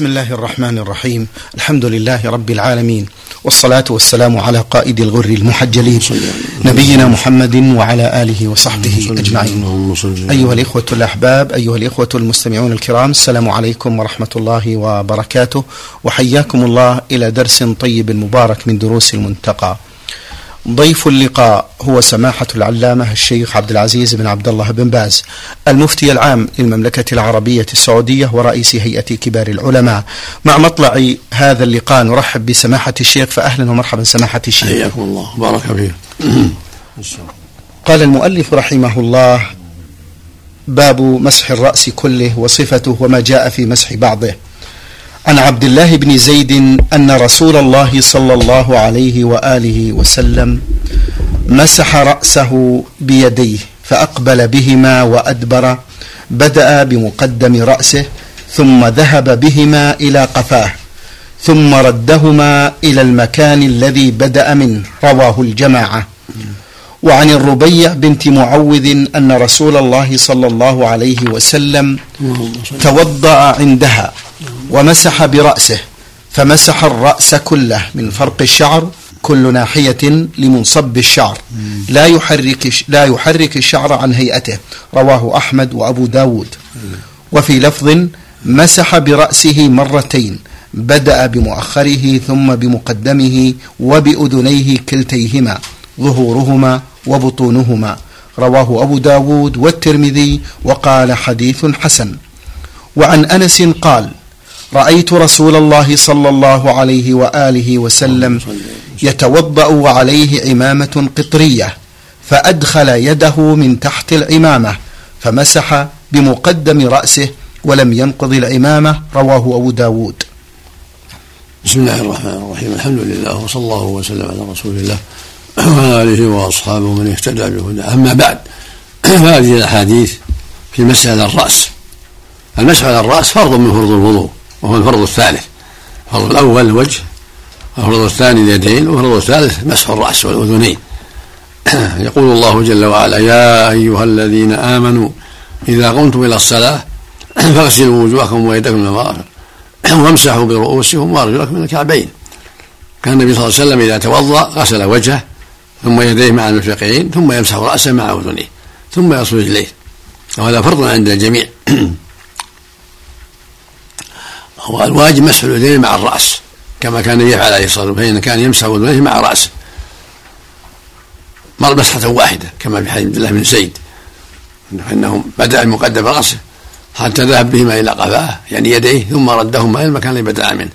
بسم الله الرحمن الرحيم الحمد لله رب العالمين والصلاة والسلام على قائد الغر المحجلين نبينا محمد وعلى آله وصحبه أجمعين أيها الإخوة الأحباب أيها الإخوة المستمعون الكرام السلام عليكم ورحمة الله وبركاته وحياكم الله إلى درس طيب مبارك من دروس المنتقى ضيف اللقاء هو سماحة العلامة الشيخ عبد العزيز بن عبد الله بن باز المفتي العام للمملكة العربية السعودية ورئيس هيئة كبار العلماء. مع مطلع هذا اللقاء نرحب بسماحة الشيخ فأهلا ومرحبا سماحة الشيخ. حياكم الله. بارك فيك. قال المؤلف رحمه الله باب مسح الرأس كله وصفته وما جاء في مسح بعضه. عن عبد الله بن زيد أن رسول الله صلى الله عليه وآله وسلم مسح رأسه بيديه فأقبل بهما وأدبر بدأ بمقدم رأسه ثم ذهب بهما إلى قفاه ثم ردهما إلى المكان الذي بدأ منه رواه الجماعة. وعن الربيع بنت معوذ أن رسول الله صلى الله عليه وسلم توضأ عندها ومسح برأسه فمسح الرأس كله من فرق الشعر كل ناحية لمنصب الشعر. لا يحرك لا يحرك الشعر عن هيئته. رواه أحمد وأبو داود. وفي لفظ مسح برأسه مرتين بدأ بمؤخره ثم بمقدمه وبأذنيه كلتيهما ظهورهما وبطونهما. رواه أبو داود والترمذي وقال حديث حسن. وعن أنس قال رأيت رسول الله صلى الله عليه وآله وسلم يتوضأ وعليه عمامة قطرية فأدخل يده من تحت العمامة فمسح بمقدم رأسه ولم ينقض العمامة. رواه أبو داود. بسم الله الرحمن الرحيم. الحمد لله وصلى الله وسلم على رسول الله. وعلى آله وأصحابه من اهتدى بهداه. أما بعد فهذه الأحاديث في مسألة الرأس. المسح على الرأس فرض من فروض الوضوء وهو الفرض الثالث. الفرض الأول الوجه والفرض الثاني اليدين والفرض الثالث مسح الرأس والأذنين. يقول الله جل وعلا يا أيها الذين آمنوا إذا قمتم إلى الصلاة فاغسلوا وجوهكم ويدكم المرافق وامسحوا برؤوسكم وأرجلكم من الكعبين. كان النبي صلى الله عليه وسلم إذا توضأ غسل وجهه ثم يديه مع المرفقين ثم يمسح رأسه مع أذنيه ثم يصل رجليه وهذا فرض عند الجميع. هو الواجب مسح الأذنين مع الرأس كما كان يفعل عليه الصلاة والسلام فإن كان يمسح أذنيه مع راسه مر مسحة واحدة كما في حديث عبد الله بن زيد. فإنه بدأ بمقدم رأسه حتى ذهب بهما إلى قفاه يعني يديه ثم ردهما إلى المكان الذي بدأ منه.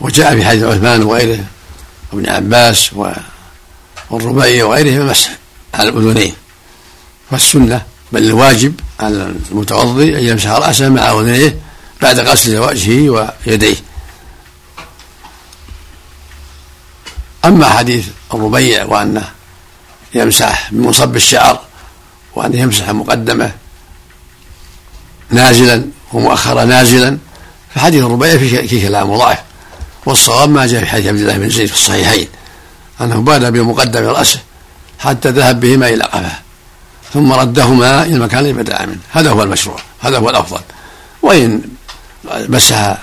وجاء في حديث عثمان وغيره وابن عباس والربيع وغيره المسح على الأذنين. فالسنه بل الواجب على المتوضي أن يمسح رأسه مع أذنيه بعد غسل وجهه ويديه. أما حديث الربيع وأنه يمسح بمصب الشعر وأنه يمسح مقدمة نازلا ومؤخرة نازلا فحديث الربيع في كلام ضعف والصواب ما جاء في حديث عبد الله بن زيد في الصحيحين. أنه بادى بمقدم رأسه حتى ذهب بهما إلى قفاه ثم ردهما إلى المكان الذي بدأ منه. هذا هو المشروع هذا هو الأفضل. وإن مسح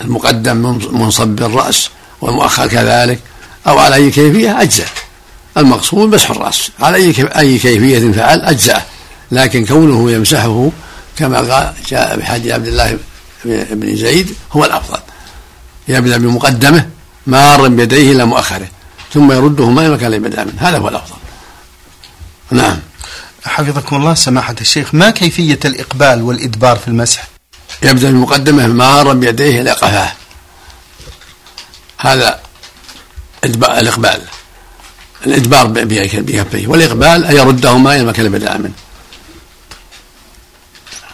المقدم منصب الرأس والمؤخر كذلك أو على أي كيفية أجزاء المقصود مسح الرأس على أي أي كيفية فعل أجزاء لكن كونه يمسحه كما قال جاء بحديث عبد الله بن زيد هو الأفضل. يبدأ بمقدمه مارا بيديه إلى مؤخره. ثم يرده ما المكان الذي بدأ منه. هذا هو الأفضل. نعم. حفظكم الله سماحة الشيخ ما كيفية الإقبال والإدبار في المسح؟ يبدأ المقدمة مارا بيديه إلى قفاه. هذا الإقبال. الإدبار بكفيه والإقبال أن يردهما إلى الذي بدأ منه.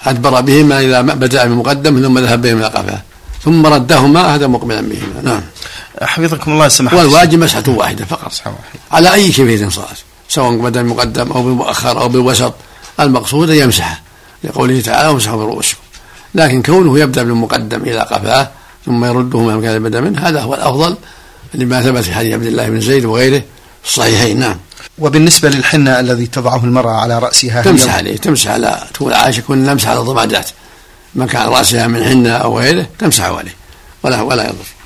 أدبر بهما إذا بدأ بالمقدم ثم ذهب بهما إلى قفاه. ثم ردهما هذا مقبلا بهما نعم. حفظكم الله سماحة والواجب مسحة واحدة فقط. على أي كيفية صارت سواء بدأ بالمقدم أو بالمؤخر أو بالوسط. المقصود أن يمسحه لقوله تعالى وامسحوا برؤوسكم لكن كونه يبدأ بالمقدم إلى قفاه ثم يرده ما كان بدا منه هذا هو الأفضل لما ثبت في حديث عبد الله بن زيد وغيره في الصحيحين. نعم. وبالنسبة للحنة الذي تضعه المرأة على رأسها تمسح عليه تمسح على تقول عائشة كنا نمسح على الضمادات مكان رأسها من حنة أو غيره تمسح عليه. ولا ولا يضر.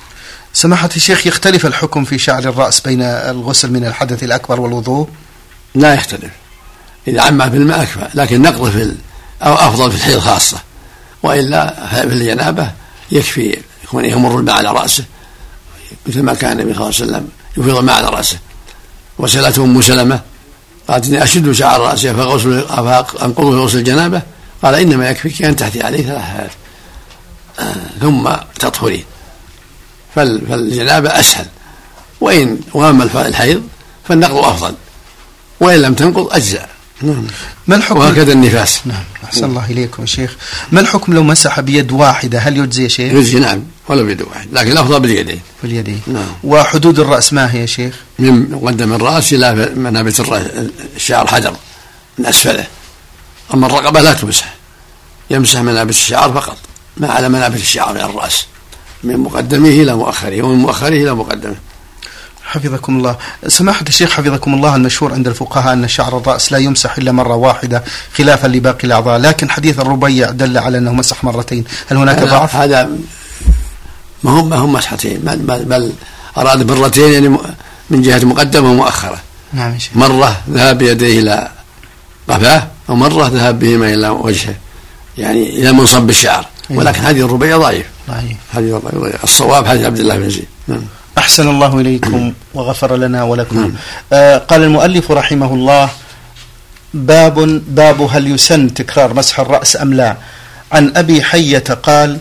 سماحة الشيخ يختلف الحكم في شعر الرأس بين الغسل من الحدث الأكبر والوضوء؟ لا يختلف. إذا عم في الماء أكفى لكن نقض في أو أفضل في الحيض خاصة. وإلا في الجنابة يكفي يكون يمر الماء على رأسه مثل ما كان النبي صلى الله عليه وسلم يفيض الماء على رأسه. وسألته أم سلمة قالت إني أشد شعر رأسي فغسل أنقضه غسل الجنابة. قال إنما يكفيك أن تحتي عليه ثلاث آه ثم تطهرين فالجنابة أسهل. وإن وام الحيض فالنقض أفضل. وإن لم تنقض أجزاء. نعم. ما الحكم؟ وهكذا النفاس. نعم. أحسن الله إليكم يا شيخ. ما الحكم لو مسح بيد واحدة؟ هل يجزي يا شيخ؟ يجزي نعم. ولو بيد واحد. لكن الأفضل باليدين. باليدين. نعم. وحدود الرأس ما هي يا شيخ؟ من مقدم الرأس إلى منابت الشعر حجر من أسفله. أما الرقبة لا تمسح. يمسح منابت الشعر فقط ما على منابت الشعر من الرأس. من مقدمه إلى مؤخره ومن مؤخره إلى مقدمه. حفظكم الله. سماحة الشيخ حفظكم الله المشهور عند الفقهاء أن شعر الرأس لا يمسح إلا مرة واحدة خلافا لباقي الأعضاء لكن حديث الربيع دل على أنه مسح مرتين. هل هناك ضعف؟ هذا ما هم ما هم مسحتين بل, بل أراد مرتين يعني من جهة مقدمة ومؤخرة. نعم مرة ذهب بيديه إلى قفاه ومرة ذهب بهما إلى وجهه يعني إلى منصب الشعر. إيه. ولكن هذه الربيع ضعيف. هذه ضعيف الصواب حديث عبد الله بن زيد. نعم. أحسن الله إليكم وغفر لنا ولكم. آه قال المؤلف رحمه الله باب باب هل يسن تكرار مسح الرأس أم لا. عن أبي حية قال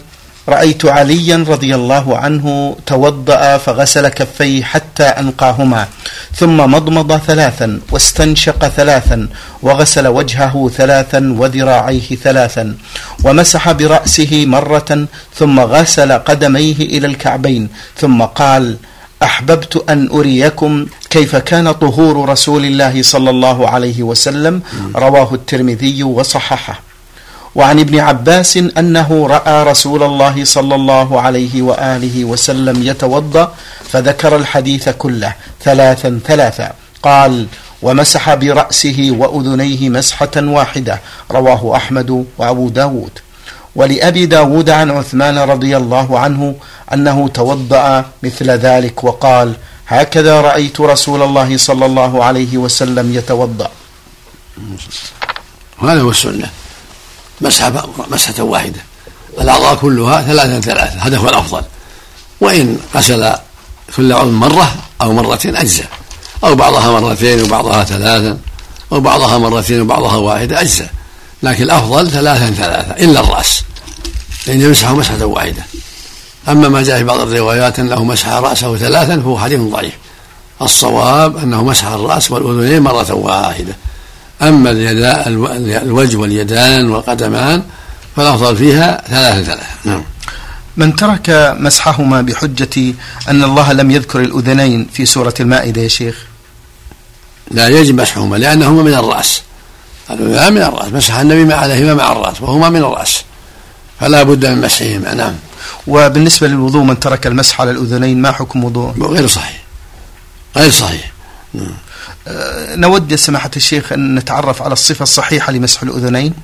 رأيت عليا رضي الله عنه توضأ فغسل كفيه حتى أنقاهما ثم مضمض ثلاثا واستنشق ثلاثا وغسل وجهه ثلاثا وذراعيه ثلاثا ومسح برأسه مرة ثم غسل قدميه إلى الكعبين ثم قال أحببت أن أريكم كيف كان طهور رسول الله صلى الله عليه وسلم رواه الترمذي وصححه. وعن ابن عباس أنه رأى رسول الله صلى الله عليه وآله وسلم يتوضأ فذكر الحديث كله ثلاثا ثلاثا. قال ومسح برأسه وأذنيه مسحة واحدة. رواه أحمد وأبو داود. ولأبي داود عن عثمان رضي الله عنه أنه توضأ مثل ذلك وقال هكذا رأيت رسول الله صلى الله عليه وسلم يتوضأ. وهذا هو السنة. مسحة مسحة واحدة. الأعضاء كلها ثلاثة ثلاثة هذا هو الأفضل. وإن غسل كل عضو مرة أو مرتين أجزاء أو بعضها مرتين وبعضها ثلاثا أو بعضها مرتين وبعضها واحدة أجزاء لكن الأفضل ثلاثا ثلاثة إلا الرأس. لأن يمسحه مسحة واحدة. أما ما جاء في بعض الروايات أنه مسح رأسه ثلاثا فهو حديث ضعيف. الصواب أنه مسح الرأس والأذنين مرة واحدة. أما الوجه واليدان والقدمان فالأفضل فيها ثلاثة ثلاثة. نعم. من ترك مسحهما بحجة أن الله لم يذكر الأذنين في سورة المائدة يا شيخ؟ لا يجب مسحهما لأنهما من الرأس. الأذنان من الرأس مسح النبي عليهما مع الرأس وهما من الرأس. فلا بد من مسحهما نعم. وبالنسبة للوضوء من ترك المسح على الأذنين ما حكم وضوء غير صحيح. غير صحيح. نعم. نود يا سماحة الشيخ أن نتعرف على الصفة الصحيحة لمسح الأذنين.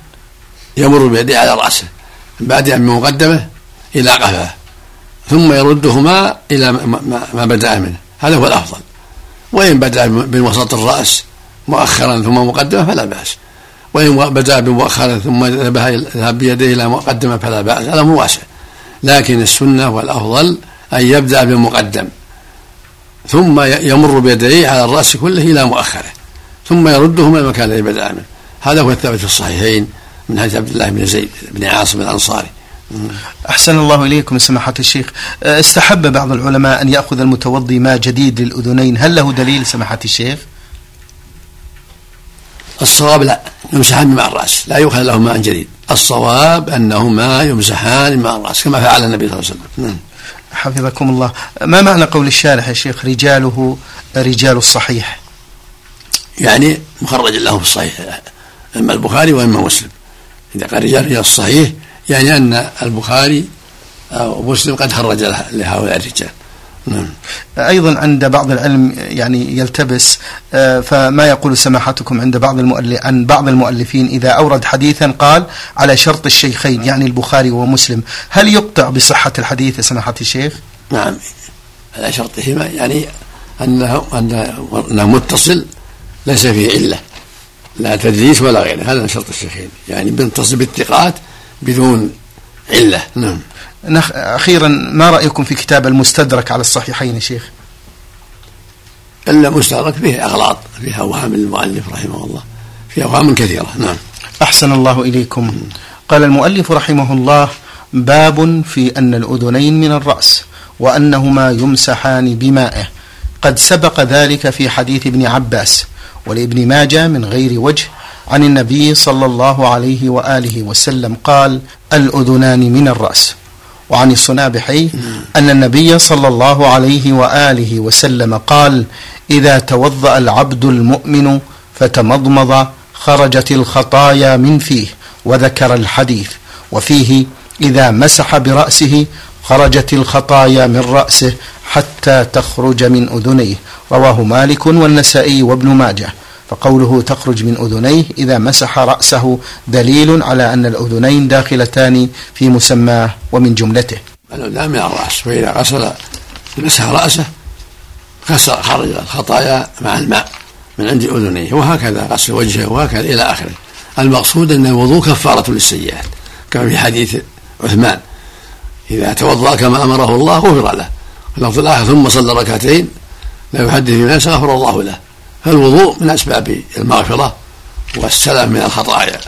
يمر بيده على رأسه بعد من مقدمة إلى قفاه ثم يردهما إلى ما بدأ منه. هذا هو الأفضل. وإن بدأ من وسط الرأس مؤخرا ثم مقدمة فلا بأس. وإن بدأ بمؤخرا ثم ذهب بيديه إلى مقدمة فلا بأس. هذا مواسع لكن السنة والأفضل أن يبدأ بالمقدم ثم يمر بيديه على الرأس كله إلى مؤخره ثم يردهما المكان الذي بدأ منه. هذا هو الثابت في الصحيحين من حديث عبد الله بن زيد بن عاصم الأنصاري. أحسن الله إليكم سماحة الشيخ. استحب بعض العلماء أن يأخذ المتوضي ماء جديد للأذنين. هل له دليل سماحة الشيخ؟ الصواب لا يمسحان بماء الرأس. لا يؤخذ له ماء جديد. الصواب أنهما يمسحان بماء الرأس كما فعل النبي صلى الله عليه وسلم. نعم. حفظكم الله. ما معنى قول الشارح يا شيخ رجاله رجال الصحيح؟ يعني مخرج له في الصحيح إما البخاري وإما مسلم. إذا قال رجال رجال الصحيح يعني أن البخاري أو مسلم قد خرج لهؤلاء الرجال. نعم. أيضا عند بعض العلم يعني يلتبس آه، فما يقول سماحتكم عند بعض المؤلف عن بعض المؤلفين إذا أورد حديثا قال على شرط الشيخين يعني البخاري ومسلم. هل يقطع بصحة الحديث يا سماحة الشيخ؟ نعم. على شرطهما يعني أنه أنه متصل ليس فيه علة. لا تدليس ولا غيره. هذا من شرط الشيخين. يعني بنتصل بالثقات بدون علة. نعم. نخ... أخيرا ما رأيكم في كتاب المستدرك على الصحيحين يا شيخ؟ المستدرك فيه أغلاط فيه أوهام المؤلف رحمه الله فيه أوهام كثيرة نعم. أحسن الله إليكم. قال المؤلف رحمه الله باب في أن الأذنين من الرأس وأنهما يمسحان بمائه. قد سبق ذلك في حديث ابن عباس ولابن ماجه من غير وجه عن النبي صلى الله عليه وآله وسلم قال الأذنان من الرأس. وعن الصنابحي أن النبي صلى الله عليه وآله وسلم قال إذا توضأ العبد المؤمن فتمضمض خرجت الخطايا من فيه وذكر الحديث وفيه إذا مسح برأسه خرجت الخطايا من رأسه حتى تخرج من أذنيه. رواه مالك والنسائي وابن ماجه. فقوله تخرج من أذنيه إذا مسح رأسه دليل على أن الأذنين داخلتان في مسماه ومن جملته. الأذنان من الرأس. فإذا غسل مسح رأسه غسل خرج الخطايا مع الماء من عند أذنيه. وهكذا غسل وجهه وهكذا إلى آخره. المقصود أن الوضوء كفارة للسيئات كما في حديث عثمان. إذا توضأ كما أمره الله غفر له. اللفظ الآخر ثم صلى ركعتين لا يحدث بما غفر الله له. فالوضوء من أسباب المغفرة والسلام من الخطايا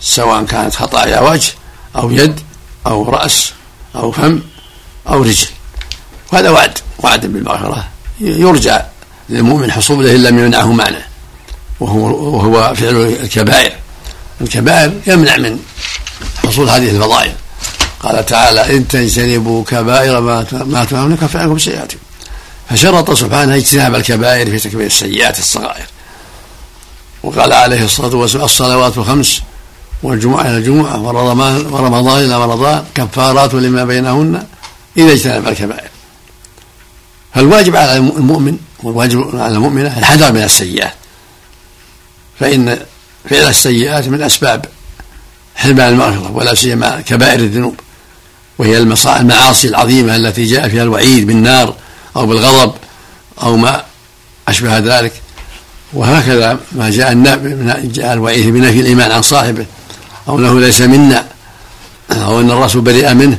سواء كانت خطايا وجه أو يد أو رأس أو فم أو رجل. وهذا وعد وعد بالمغفرة. يرجى للمؤمن حصوله إن لم يمنعه معنى وهو, وهو فعل الكبائر. الكبائر يمنع من حصول هذه الفضائل. قال تعالى إن تجتنبوا كبائر ما تنهون نكفر عنكم سيئاتكم. فشرط سبحانه اجتناب الكبائر في تكبير السيئات الصغائر. وقال عليه الصلاة والسلام الصلوات الخمس والجمعة إلى الجمعة ورمضان, إلى رمضان كفارات لما بينهن إذا اجتنب الكبائر. فالواجب على المؤمن والواجب على المؤمنة الحذر من السيئات. فإن فعل السيئات من أسباب حرمان المغفرة ولا سيما كبائر الذنوب وهي المعاصي العظيمة التي جاء فيها الوعيد بالنار أو بالغضب أو ما أشبه ذلك. وهكذا ما جاء جاء الوعيد بنفي الإيمان عن صاحبه. أو أنه ليس منا. أو أن الرسول بريء منه.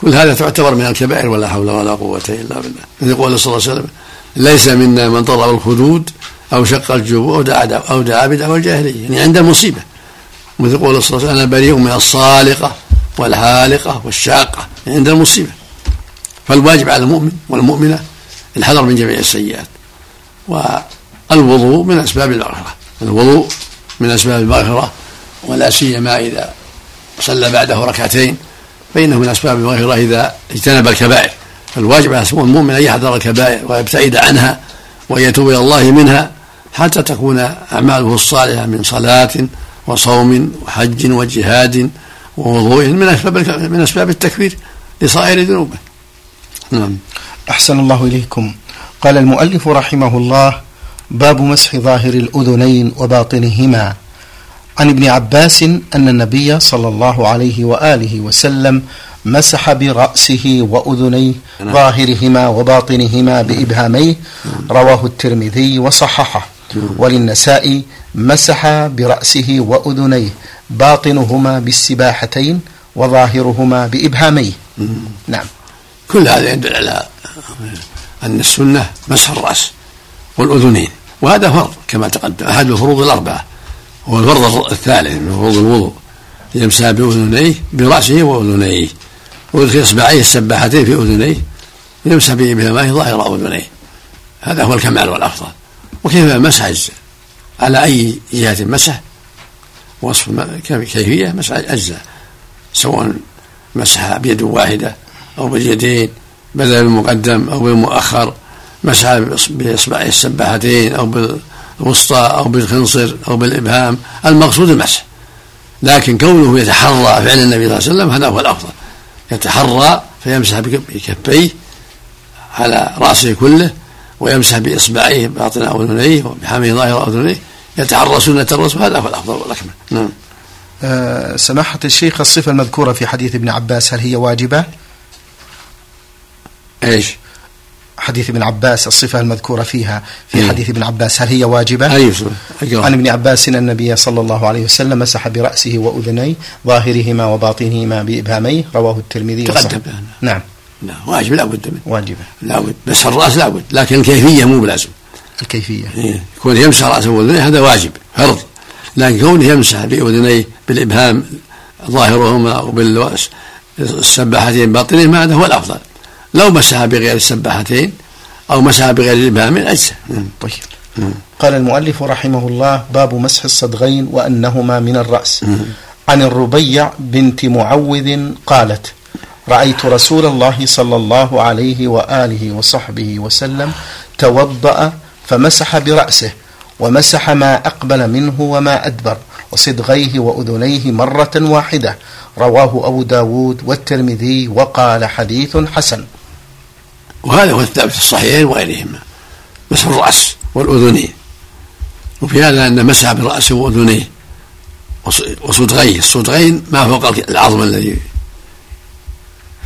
كل هذا تعتبر من الكبائر. ولا حول ولا قوة إلا بالله. مثل قول صلى الله عليه وسلم ليس منا من طلب الخدود أو شق الجبوع أو دعا أو دعا بدعوى الجاهلية يعني عند المصيبة. مثل قول صلى الله عليه وسلم أنا بريء من الصالقة والحالقة والشاقة. يعني عند المصيبة. فالواجب على المؤمن والمؤمنة الحذر من جميع السيئات. والوضوء من أسباب المغفرة الوضوء من أسباب المغفرة ولا سيما إذا صلى بعده ركعتين فإنه من أسباب المغفرة إذا اجتنب الكبائر. فالواجب على المؤمن أن يحذر الكبائر ويبتعد عنها ويتوب إلى الله منها حتى تكون أعماله الصالحة من صلاة وصوم وحج وجهاد ووضوء من أسباب من أسباب التكفير لصائر ذنوبه. نعم. أحسن الله إليكم. قال المؤلف رحمه الله باب مسح ظاهر الأذنين وباطنهما. عن ابن عباس أن النبي صلى الله عليه وآله وسلم مسح برأسه وأذنيه. ظاهرهما وباطنهما بإبهاميه رواه الترمذي وصححه. وللنساء مسح برأسه وأذنيه باطنهما بالسباحتين وظاهرهما بإبهاميه. نعم. كل هذا يدل على أن السنة مسح الرأس والأذنين وهذا فرض كما تقدم أحد الفروض الأربعة هو الفرض الثالث من فروض الوضوء يمسح بأذنيه برأسه وأذنيه ويدخل إصبعيه السباحتين في أذنيه يمسح بهما ظاهر أذنيه هذا هو الكمال والأفضل. وكيف مسح على أي جهة مسح؟ وصف كيفية مسح أجزاء سواء مسح بيد واحدة أو باليدين بدل المقدم أو بالمؤخر مسح بإصبعي السباحتين أو بالوسطى أو بالخنصر أو بالإبهام المقصود المسح لكن كونه يتحرى فعل النبي صلى الله عليه وسلم هذا هو الأفضل. يتحرى فيمسح بكفيه على رأسه كله ويمسح بإصبعيه بأطن أذنيه وبحامه ظاهر أذنيه يتعرى سنة الرسول هذا هو الأفضل والأكمل. نعم. أه سماحة الشيخ الصفة المذكورة في حديث ابن عباس هل هي واجبة؟ إيش؟ حديث ابن عباس الصفة المذكورة فيها في إيه؟ حديث ابن عباس. هل هي واجبة؟ أي عن ابن عباس أن النبي صلى الله عليه وسلم مسح برأسه وأذنيه ظاهرهما وباطنهما بإبهاميه رواه الترمذي تقدم نعم. لا واجب لا بد منه. واجبة. لا بد بس الرأس لا بد لكن الكيفية مو بلازم. الكيفية. إيه؟ كونه يمسح رأسه وأذنيه هذا واجب فرض. لكن كونه يمسح بأذنيه بالإبهام ظاهرهما وبالسباحتين باطنهما هذا هو الأفضل. لو مسح بغير السباحتين أو مسح بغير الإبهام أجزى طيب. قال المؤلف رحمه الله باب مسح الصدغين وأنهما من الرأس. عن الربيع بنت معوذ قالت رأيت رسول الله صلى الله عليه وآله وصحبه وسلم توضأ فمسح برأسه ومسح ما أقبل منه وما أدبر وصدغيه وأذنيه مرة واحدة. رواه أبو داود والترمذي وقال حديث حسن. وهذا هو الثابت في الصحيحين وغيرهما مسح الرأس والأذنين وفي هذا أن مسح برأسه وأذنيه. وصدغيه الصدغين ما فوق العظم الذي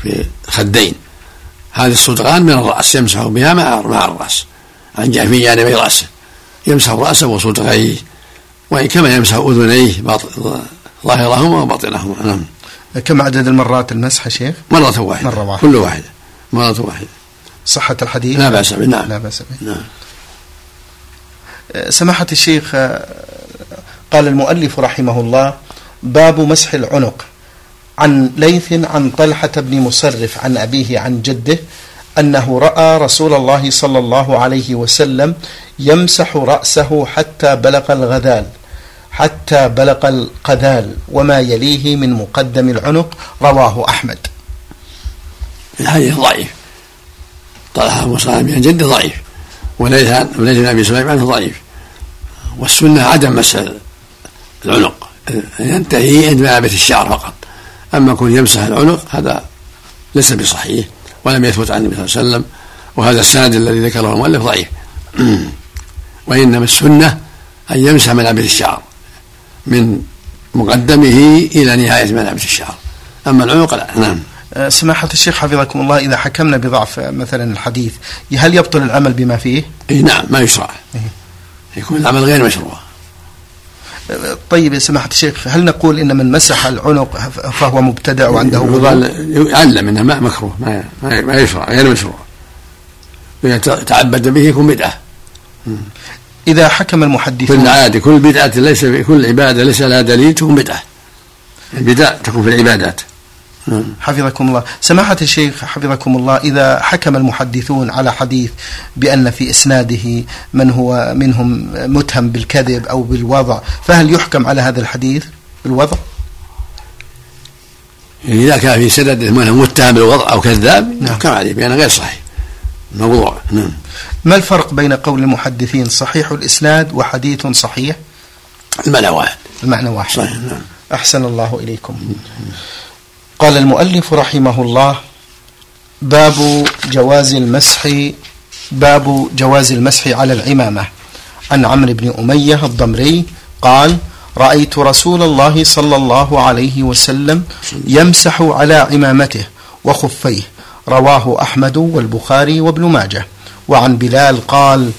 في الخدين هذه الصدغان من الرأس يمسح بها مع مع الرأس. عن في جانبي رأسه. يمسح رأسه وصدغيه وإن كما يمسح أذنيه ظاهرهما وباطنهما. نعم. كم عدد المرات المسح شيخ؟ مرة واحدة. مرة واحدة. كل واحدة. مرة واحدة. صحة الحديث؟ لا بأس به نعم. لا بأس به. نعم. سماحة الشيخ قال المؤلف رحمه الله باب مسح العنق عن ليث عن طلحة بن مصرف عن أبيه عن جده أنه رأى رسول الله صلى الله عليه وسلم يمسح رأسه حتى بلغ الغذال حتى بلغ القذال وما يليه من مقدم العنق رواه أحمد. الحديث ضعيف. طلحة بن جده ضعيف وليس وليس بن أبي سليمان ضعيف. والسنة عدم مسح العنق. ينتهي عند ملابة الشعر فقط. أما كون يمسح العنق هذا ليس بصحيح ولم يثبت عن النبي صلى الله عليه وسلم. وهذا السند الذي ذكره المؤلف ضعيف. وإنما السنة أن يمسح ملابس الشعر من مقدمه إلى نهاية ملابس الشعر. أما العنق لا. نعم. سماحة الشيخ حفظكم الله إذا حكمنا بضعف مثلا الحديث هل يبطل العمل بما فيه؟ إيه نعم ما يشرع. إيه. يكون العمل غير مشروع. طيب يا سماحة الشيخ هل نقول إن من مسح العنق فهو مبتدع وعنده يعلم أنه ما مكروه ما, ما يشرع غير مشروع. يتعبد به يكون بدعة. إذا حكم المحدثون كل عادة كل بدعة ليس كل عبادة ليس لها دليل تكون بدعة. البدع تكون في العبادات. نعم. حفظكم الله. سماحة الشيخ حفظكم الله إذا حكم المحدثون على حديث بأن في إسناده من هو منهم متهم بالكذب أو بالوضع فهل يحكم على هذا الحديث بالوضع؟ إذا كان في سند من متهم بالوضع أو كذاب نعم. يحكم عليه بأنه غير صحيح موضوع. نعم. ما الفرق بين قول المحدثين صحيح الإسناد وحديث صحيح؟ المعنى واحد. المعنى واحد. صحيح نعم. أحسن الله إليكم. قال المؤلف رحمه الله باب جواز المسح باب جواز المسح على العمامة. عن عمرو بن أمية الضمري قال رأيت رسول الله صلى الله عليه وسلم يمسح على عمامته وخفيه رواه أحمد والبخاري وابن ماجه. وعن بلال قال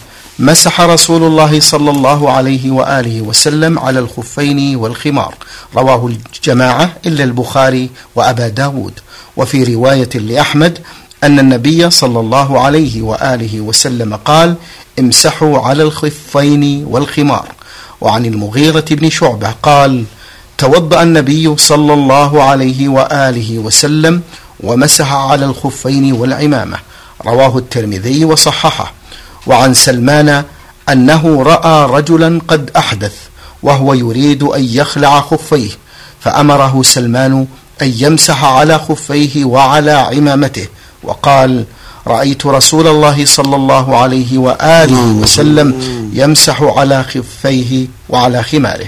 مسح رسول الله صلى الله عليه وآله وسلم على الخفين والخمار. رواه الجماعة إلا البخاري وأبا داود. وفي رواية لأحمد أن النبي صلى الله عليه وآله وسلم قال امسحوا على الخفين والخمار. وعن المغيرة بن شعبة قال توضأ النبي صلى الله عليه وآله وسلم ومسح على الخفين والعمامة. رواه الترمذي وصححه. وعن سلمان أنه رأى رجلا قد أحدث وهو يريد أن يخلع خفيه فأمره سلمان أن يمسح على خفيه وعلى عمامته وقال رأيت رسول الله صلى الله عليه وآله وسلم يمسح على خفيه وعلى خماره.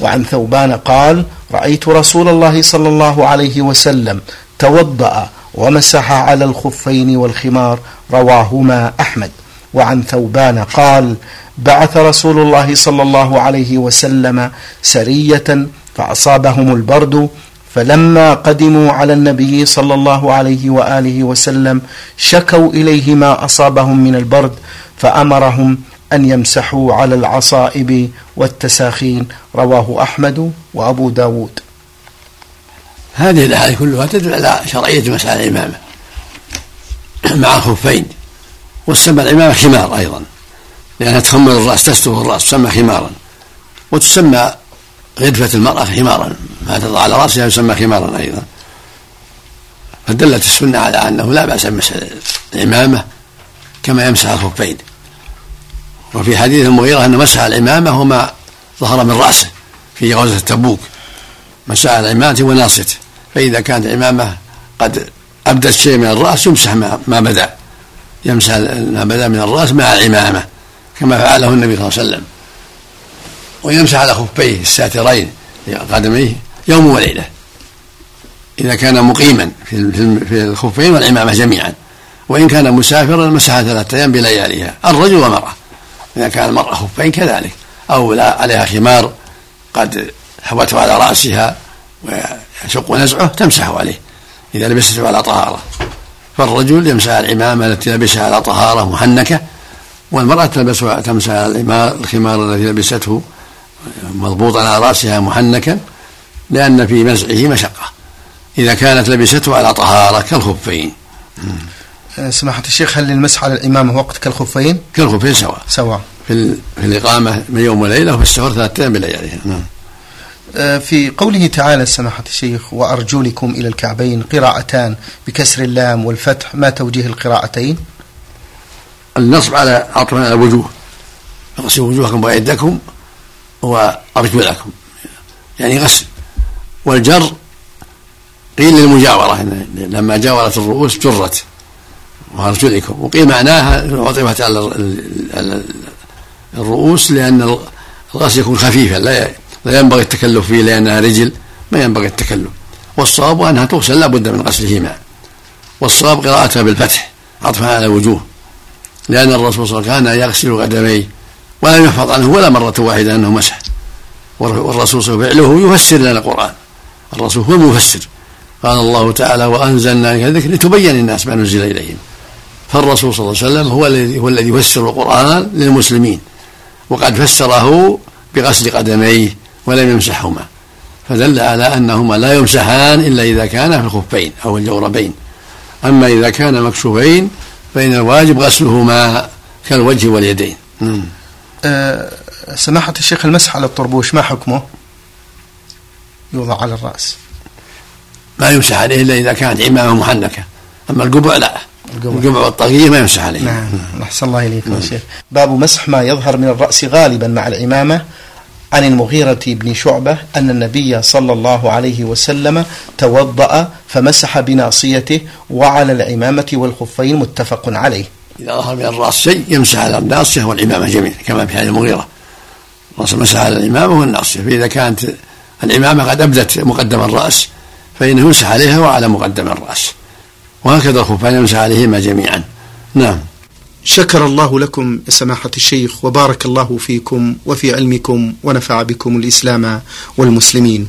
وعن ثوبان قال رأيت رسول الله صلى الله عليه وسلم توضأ ومسح على الخفين والخمار رواهما أحمد. وعن ثوبان قال بعث رسول الله صلى الله عليه وسلم سرية فأصابهم البرد فلما قدموا على النبي صلى الله عليه وآله وسلم شكوا إليه ما أصابهم من البرد فأمرهم أن يمسحوا على العصائب والتساخين. رواه أحمد وأبو داود. هذه الاحاديث كلها تدل على شرعية مسألة الإمامة مع الخفين وتسمى العمامه خمار أيضا لأنها تخمر الرأس تستر الرأس تسمى خمارا وتسمى غرفة المرأة خمارا ما تضع على رأسها يسمى خمارا أيضا. فدلت السنة على أنه لا بأس بمسح العمامة كما يمسح الخفين. وفي حديث المغيرة أن مسح العمامة وما ظهر من رأسه في غزوة تبوك. مسح العمامة وناصيته فإذا كانت العمامة قد أبدت شيء من الرأس يمسح ما بدأ. يمسح ما بدا من الرأس مع العمامة كما فعله النبي صلى الله عليه وسلم. ويمسح على خفيه الساترين قدميه يوم وليلة إذا كان مقيما في الخفين والعمامة جميعا. وإن كان مسافرا مسح ثلاثة أيام بلياليها الرجل والمرأة. إذا كان المرأة خفين كذلك لا عليها خمار قد حوته على رأسها ويشق نزعه تمسح عليه إذا لبسته على طهارة. فالرجل يمسح العمامة التي لبسها على طهارة محنكة والمرأة تلبس تمسح الخمار الذي لبسته مضبوطا على رأسها محنكا لأن في مزعه مشقة. إذا كانت لبسته على طهارة كالخفين. سماحة الشيخ هل المسح على الإمامة وقت كالخفين؟ كالخفين سواء. سواء. في, في الإقامة من يوم وليلة وفي السفر ثلاثة أيام بلياليها. نعم. في قوله تعالى سماحة الشيخ وأرجلكم إلى الكعبين قراءتان بكسر اللام والفتح ما توجيه القراءتين؟ النصب على عطف على الوجوه. اغسلوا وجوهكم وأيديكم وأرجلكم يعني غسل. والجر قيل للمجاورة لما جاورت الرؤوس جرت. وأرجلكم وقيل معناها عطفت على الرؤوس لأن الغسل يكون خفيفا لا لا ينبغي التكلف فيه لأنها رجل ما ينبغي التكلف. والصواب أنها تغسل لا بد من غسلهما. والصواب قراءتها بالفتح عطفها على الوجوه لأن الرسول صلى الله عليه وسلم كان يغسل قدميه ولم يحفظ عنه ولا مرة واحدة أنه مسح. والرسول صلى الله عليه وسلم فعله يفسر لنا القرآن. الرسول هو المفسر. قال الله تعالى وأنزلنا إليك الذكر لتبين الناس ما نزل إليهم. فالرسول صلى الله عليه وسلم هو الذي هو الذي يفسر القرآن للمسلمين. وقد فسره بغسل قدميه ولم يمسحهما. فدل على أنهما لا يمسحان إلا إذا كان في الخفين أو الجوربين. أما إذا كان مكشوفين فإن الواجب غسلهما كالوجه واليدين. أه سماحة الشيخ المسح على الطربوش ما حكمه؟ يوضع على الرأس. ما يمسح عليه إلا إذا كانت عمامة محنكة أما القبع لا. القبع. والطاقية ما يمسح عليه. نعم أحسن الله إليك يا شيخ. باب مسح ما يظهر من الرأس غالبا مع العمامة عن المغيرة بن شعبة أن النبي صلى الله عليه وسلم توضأ فمسح بناصيته وعلى العمامة والخفين متفق عليه. إذا ظهر من الرأس شيء يمسح على الناصية والعمامة جميعا كما في حديث المغيرة. مسح على العمامة والناصية. فإذا كانت العمامة قد أبدت مقدم الرأس فإنه يمسح عليها وعلى مقدم الرأس. وهكذا الخفان يمسح عليهما جميعا. نعم. شكر الله لكم سماحة الشيخ وبارك الله فيكم وفي علمكم ونفع بكم الإسلام والمسلمين.